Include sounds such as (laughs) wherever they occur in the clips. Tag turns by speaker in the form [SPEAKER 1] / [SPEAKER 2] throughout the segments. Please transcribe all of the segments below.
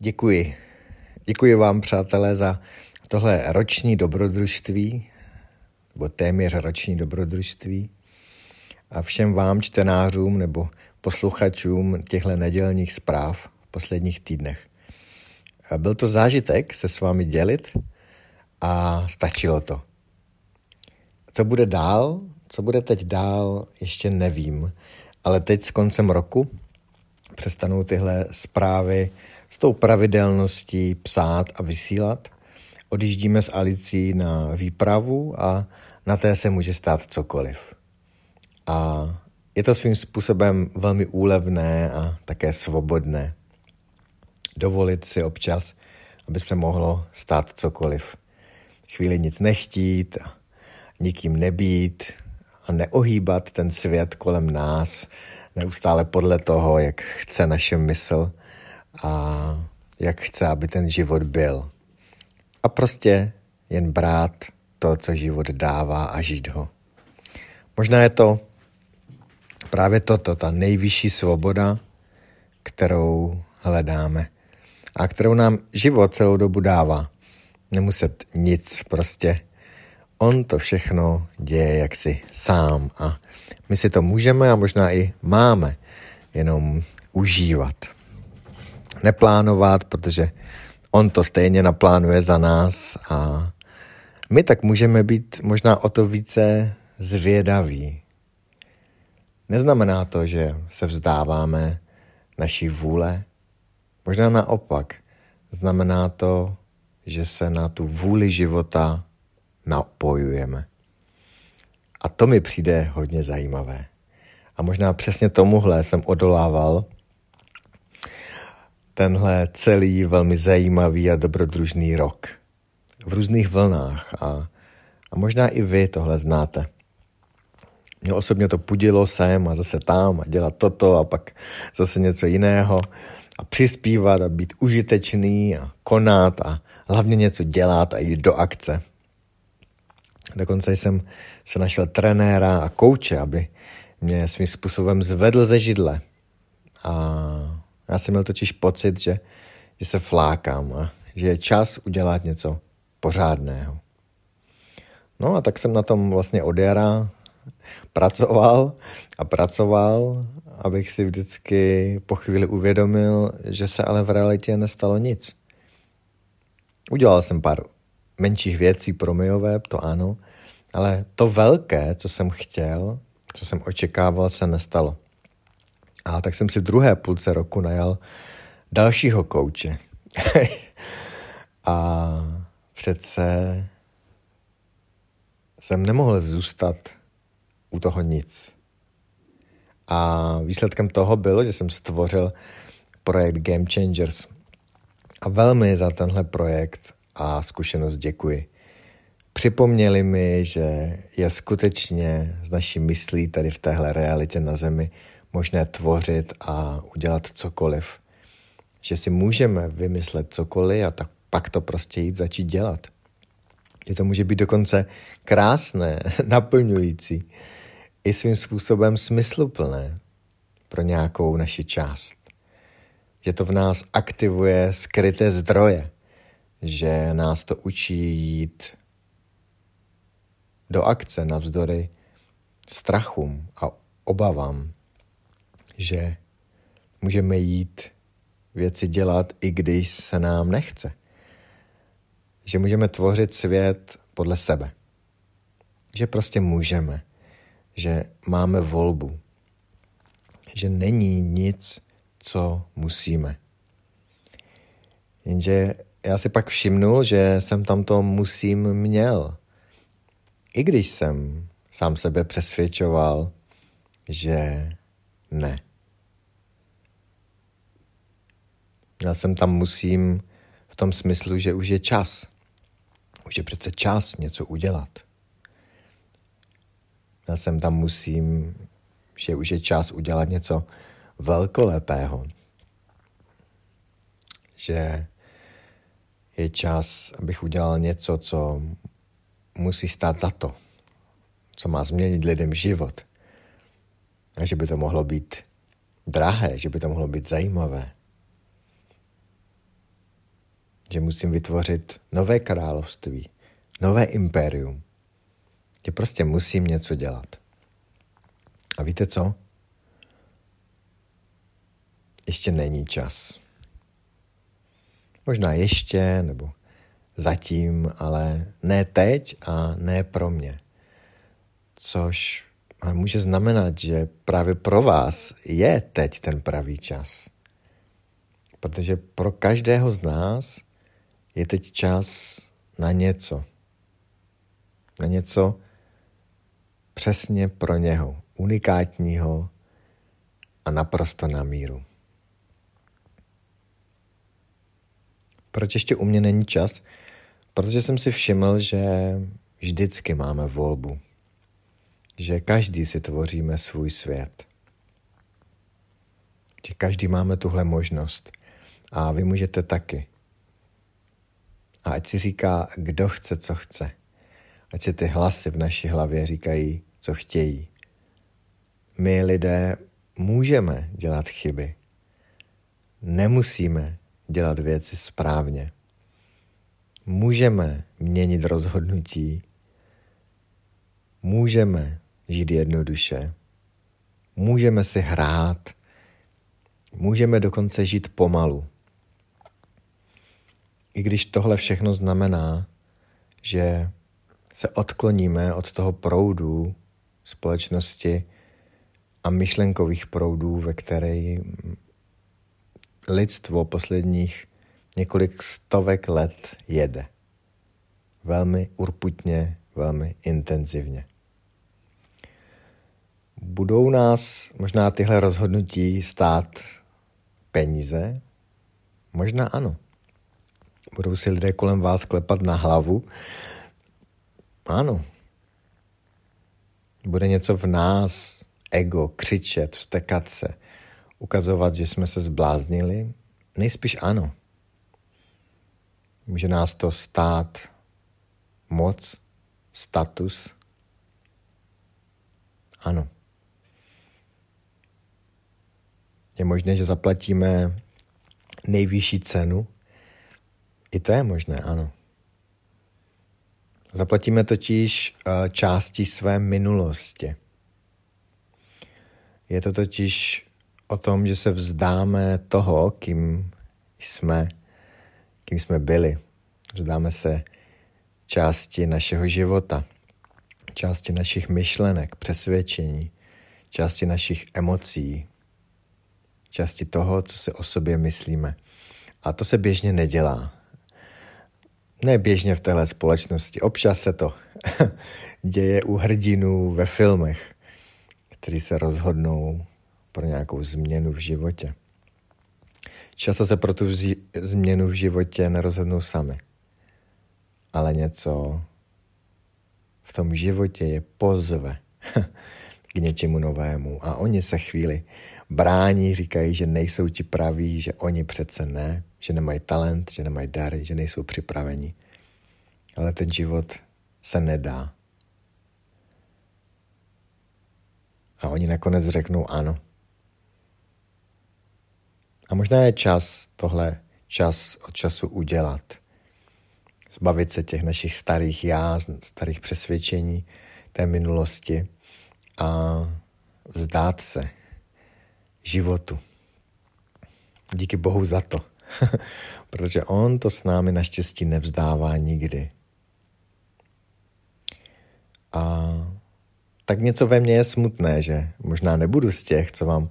[SPEAKER 1] Děkuji. Děkuji vám, přátelé, za tohle roční dobrodružství, nebo téměř roční dobrodružství. A všem vám, čtenářům nebo posluchačům těchto nedělních zpráv v posledních týdnech. Byl to zážitek se s vámi dělit a stačilo to. Co bude dál, co bude teď dál, ještě nevím, ale teď s koncem roku přestanou tyhle zprávy s tou pravidelností psát a vysílat. Odjíždíme s Alicí na výpravu a na té se může stát cokoliv. A je to svým způsobem velmi úlevné a také svobodné. Dovolit si občas, aby se mohlo stát cokoliv. Chvíli nic nechtít nikým nebýt a neohýbat ten svět kolem nás neustále podle toho, jak chce naše mysl a jak chce, aby ten život byl. A prostě jen brát to, co život dává a žít ho. Možná je to právě toto, ta nejvyšší svoboda, kterou hledáme a kterou nám život celou dobu dává. Nemuset nic prostě. On to všechno děje jaksi sám a my si to můžeme a možná i máme jenom užívat neplánovat, protože on to stejně naplánuje za nás a my tak můžeme být možná o to více zvědaví. Neznamená to, že se vzdáváme naší vůle. Možná naopak. Znamená to, že se na tu vůli života napojujeme. A to mi přijde hodně zajímavé. A možná přesně tomuhle jsem odolával tenhle celý velmi zajímavý a dobrodružný rok. V různých vlnách a, a možná i vy tohle znáte. Mě osobně to pudilo sem a zase tam a dělat toto a pak zase něco jiného a přispívat a být užitečný a konat a hlavně něco dělat a jít do akce. Dokonce jsem se našel trenéra a kouče, aby mě svým způsobem zvedl ze židle. A já jsem měl totiž pocit, že, že se flákám a že je čas udělat něco pořádného. No a tak jsem na tom vlastně od jara pracoval a pracoval, abych si vždycky po chvíli uvědomil, že se ale v realitě nestalo nic. Udělal jsem pár menších věcí pro web, to ano, ale to velké, co jsem chtěl, co jsem očekával, se nestalo. A tak jsem si druhé půlce roku najal dalšího kouče. (laughs) a přece jsem nemohl zůstat u toho nic. A výsledkem toho bylo, že jsem stvořil projekt Game Changers. A velmi za tenhle projekt a zkušenost děkuji. Připomněli mi, že je skutečně z naší myslí tady v téhle realitě na Zemi možné tvořit a udělat cokoliv. Že si můžeme vymyslet cokoliv a tak pak to prostě jít začít dělat. Že to může být dokonce krásné, (laughs) naplňující, i svým způsobem smysluplné pro nějakou naši část. Že to v nás aktivuje skryté zdroje, že nás to učí jít do akce navzdory strachům a obavám že můžeme jít věci dělat, i když se nám nechce. Že můžeme tvořit svět podle sebe. Že prostě můžeme. Že máme volbu. Že není nic, co musíme. Jenže já si pak všimnul, že jsem tam to musím měl. I když jsem sám sebe přesvědčoval, že ne. Já jsem tam musím v tom smyslu, že už je čas. Už je přece čas něco udělat. Já jsem tam musím, že už je čas udělat něco velkolepého. Že je čas, abych udělal něco, co musí stát za to, co má změnit lidem život. A že by to mohlo být drahé, že by to mohlo být zajímavé. Že musím vytvořit nové království, nové impérium, že prostě musím něco dělat. A víte co? Ještě není čas. Možná ještě, nebo zatím, ale ne teď a ne pro mě. Což může znamenat, že právě pro vás je teď ten pravý čas. Protože pro každého z nás je teď čas na něco. Na něco přesně pro něho, unikátního a naprosto na míru. Proč ještě u mě není čas? Protože jsem si všiml, že vždycky máme volbu. Že každý si tvoříme svůj svět. Že každý máme tuhle možnost. A vy můžete taky. A ať si říká, kdo chce, co chce. Ať si ty hlasy v naší hlavě říkají, co chtějí. My lidé můžeme dělat chyby. Nemusíme dělat věci správně. Můžeme měnit rozhodnutí. Můžeme žít jednoduše. Můžeme si hrát. Můžeme dokonce žít pomalu. I když tohle všechno znamená, že se odkloníme od toho proudu společnosti a myšlenkových proudů, ve které lidstvo posledních několik stovek let jede. Velmi urputně, velmi intenzivně. Budou nás možná tyhle rozhodnutí stát peníze? Možná ano. Budou si lidé kolem vás klepat na hlavu? Ano. Bude něco v nás, ego, křičet, vstekat se, ukazovat, že jsme se zbláznili? Nejspíš ano. Může nás to stát moc, status? Ano. Je možné, že zaplatíme nejvyšší cenu? I to je možné, ano. Zaplatíme totiž eh, části své minulosti. Je to totiž o tom, že se vzdáme toho, kým jsme, kým jsme byli. Vzdáme se části našeho života, části našich myšlenek, přesvědčení, části našich emocí, části toho, co si o sobě myslíme. A to se běžně nedělá. Ne běžně v téhle společnosti. Občas se to (laughs) děje u hrdinů ve filmech, kteří se rozhodnou pro nějakou změnu v životě. Často se pro tu změnu v životě nerozhodnou sami, ale něco v tom životě je pozve (laughs) k něčemu novému a oni se chvíli brání, říkají, že nejsou ti praví, že oni přece ne, že nemají talent, že nemají dary, že nejsou připraveni. Ale ten život se nedá. A oni nakonec řeknou ano. A možná je čas tohle čas od času udělat. Zbavit se těch našich starých já, starých přesvědčení té minulosti a vzdát se životu. Díky Bohu za to. (laughs) Protože on to s námi naštěstí nevzdává nikdy. A tak něco ve mně je smutné, že možná nebudu z těch, co vám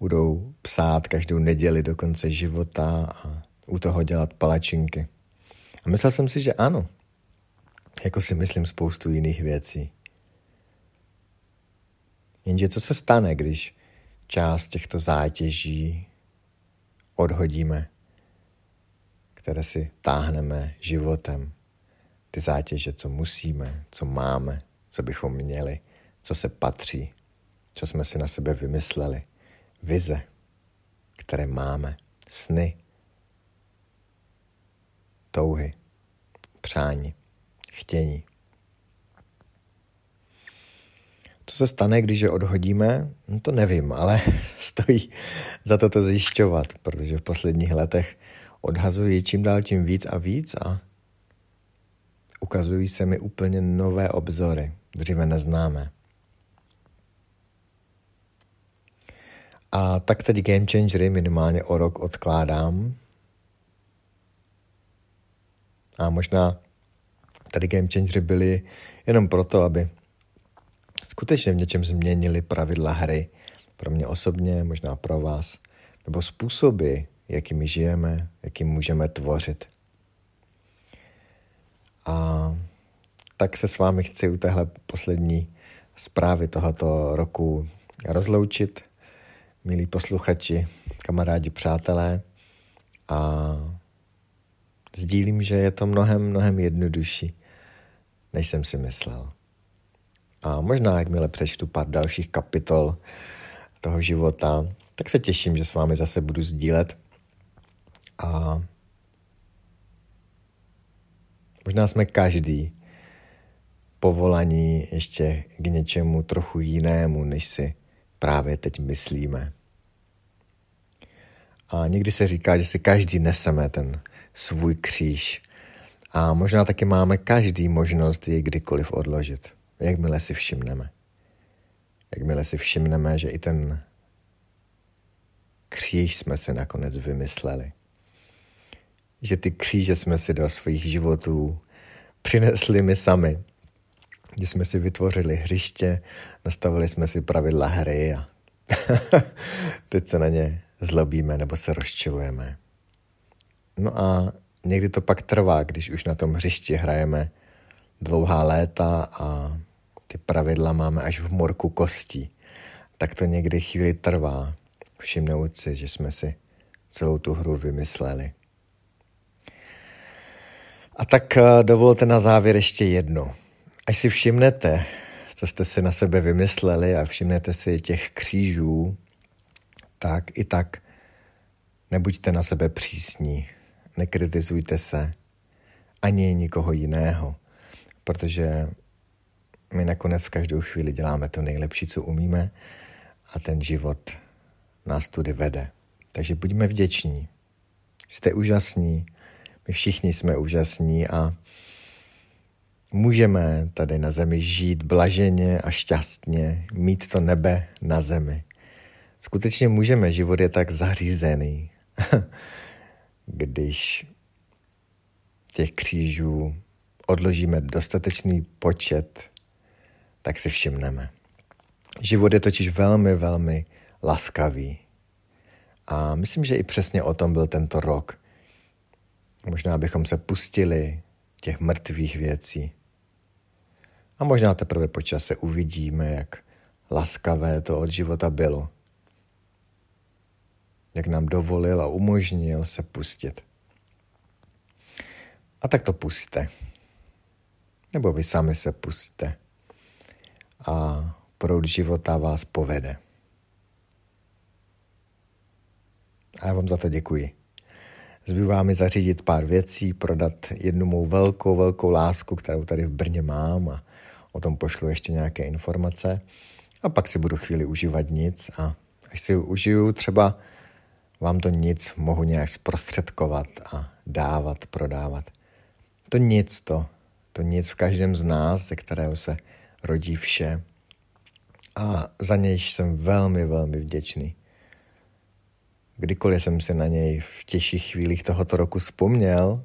[SPEAKER 1] budou psát každou neděli do konce života a u toho dělat palačinky. A myslel jsem si, že ano. Jako si myslím spoustu jiných věcí. Jenže co se stane, když část těchto zátěží odhodíme, které si táhneme životem. Ty zátěže, co musíme, co máme, co bychom měli, co se patří, co jsme si na sebe vymysleli, vize, které máme, sny, touhy, přání, chtění. Co se stane, když je odhodíme? No to nevím, ale (laughs) stojí za to to zjišťovat, protože v posledních letech odhazuji čím dál tím víc a víc a ukazují se mi úplně nové obzory, dříve neznáme. A tak teď Game Changery minimálně o rok odkládám. A možná tady Game Changery byly jenom proto, aby skutečně v něčem změnili pravidla hry. Pro mě osobně, možná pro vás. Nebo způsoby, jakými žijeme, jakým můžeme tvořit. A tak se s vámi chci u téhle poslední zprávy tohoto roku rozloučit milí posluchači, kamarádi, přátelé a sdílím, že je to mnohem, mnohem jednodušší, než jsem si myslel. A možná, jakmile přečtu pár dalších kapitol toho života, tak se těším, že s vámi zase budu sdílet. A možná jsme každý povolaní ještě k něčemu trochu jinému, než si právě teď myslíme. A někdy se říká, že si každý neseme ten svůj kříž. A možná taky máme každý možnost ji kdykoliv odložit, jakmile si všimneme. Jakmile si všimneme, že i ten kříž jsme si nakonec vymysleli. Že ty kříže jsme si do svých životů přinesli my sami. Že jsme si vytvořili hřiště, nastavili jsme si pravidla hry a (laughs) teď se na ně zlobíme nebo se rozčilujeme. No a někdy to pak trvá, když už na tom hřišti hrajeme dlouhá léta a ty pravidla máme až v morku kostí. Tak to někdy chvíli trvá, všimnout si, že jsme si celou tu hru vymysleli. A tak eh, dovolte na závěr ještě jedno. Až si všimnete, co jste si na sebe vymysleli a všimnete si těch křížů, tak i tak nebuďte na sebe přísní, nekritizujte se ani nikoho jiného, protože my nakonec v každou chvíli děláme to nejlepší, co umíme a ten život nás tudy vede. Takže buďme vděční. Jste úžasní, my všichni jsme úžasní a můžeme tady na zemi žít blaženě a šťastně, mít to nebe na zemi. Skutečně můžeme, život je tak zařízený, (laughs) když těch křížů odložíme dostatečný počet, tak si všimneme. Život je totiž velmi, velmi laskavý. A myslím, že i přesně o tom byl tento rok. Možná bychom se pustili těch mrtvých věcí. A možná teprve po čase uvidíme, jak laskavé to od života bylo jak nám dovolil a umožnil se pustit. A tak to puste. Nebo vy sami se pustte. A proud života vás povede. A já vám za to děkuji. Zbývá mi zařídit pár věcí, prodat jednu mou velkou, velkou lásku, kterou tady v Brně mám a o tom pošlu ještě nějaké informace. A pak si budu chvíli užívat nic a až si užiju třeba vám to nic mohu nějak zprostředkovat a dávat, prodávat. To nic to, to nic v každém z nás, ze kterého se rodí vše. A za něj jsem velmi, velmi vděčný. Kdykoliv jsem si na něj v těžších chvílích tohoto roku vzpomněl,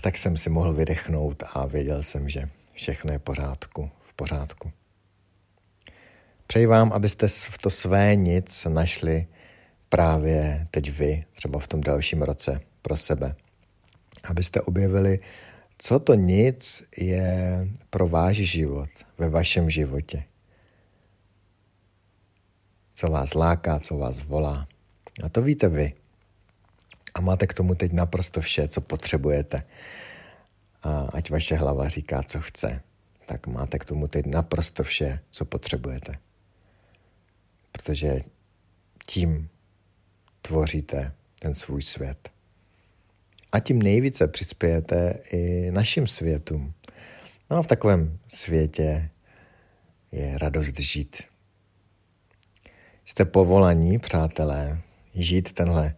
[SPEAKER 1] tak jsem si mohl vydechnout a věděl jsem, že všechno je pořádku, v pořádku. Přeji vám, abyste v to své nic našli právě teď vy, třeba v tom dalším roce pro sebe. Abyste objevili, co to nic je pro váš život, ve vašem životě. Co vás láká, co vás volá. A to víte vy. A máte k tomu teď naprosto vše, co potřebujete. A ať vaše hlava říká, co chce, tak máte k tomu teď naprosto vše, co potřebujete protože tím tvoříte ten svůj svět. A tím nejvíce přispějete i našim světům. No a v takovém světě je radost žít. Jste povolaní, přátelé, žít tenhle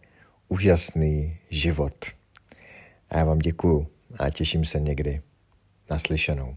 [SPEAKER 1] úžasný život. A já vám děkuju a těším se někdy naslyšenou.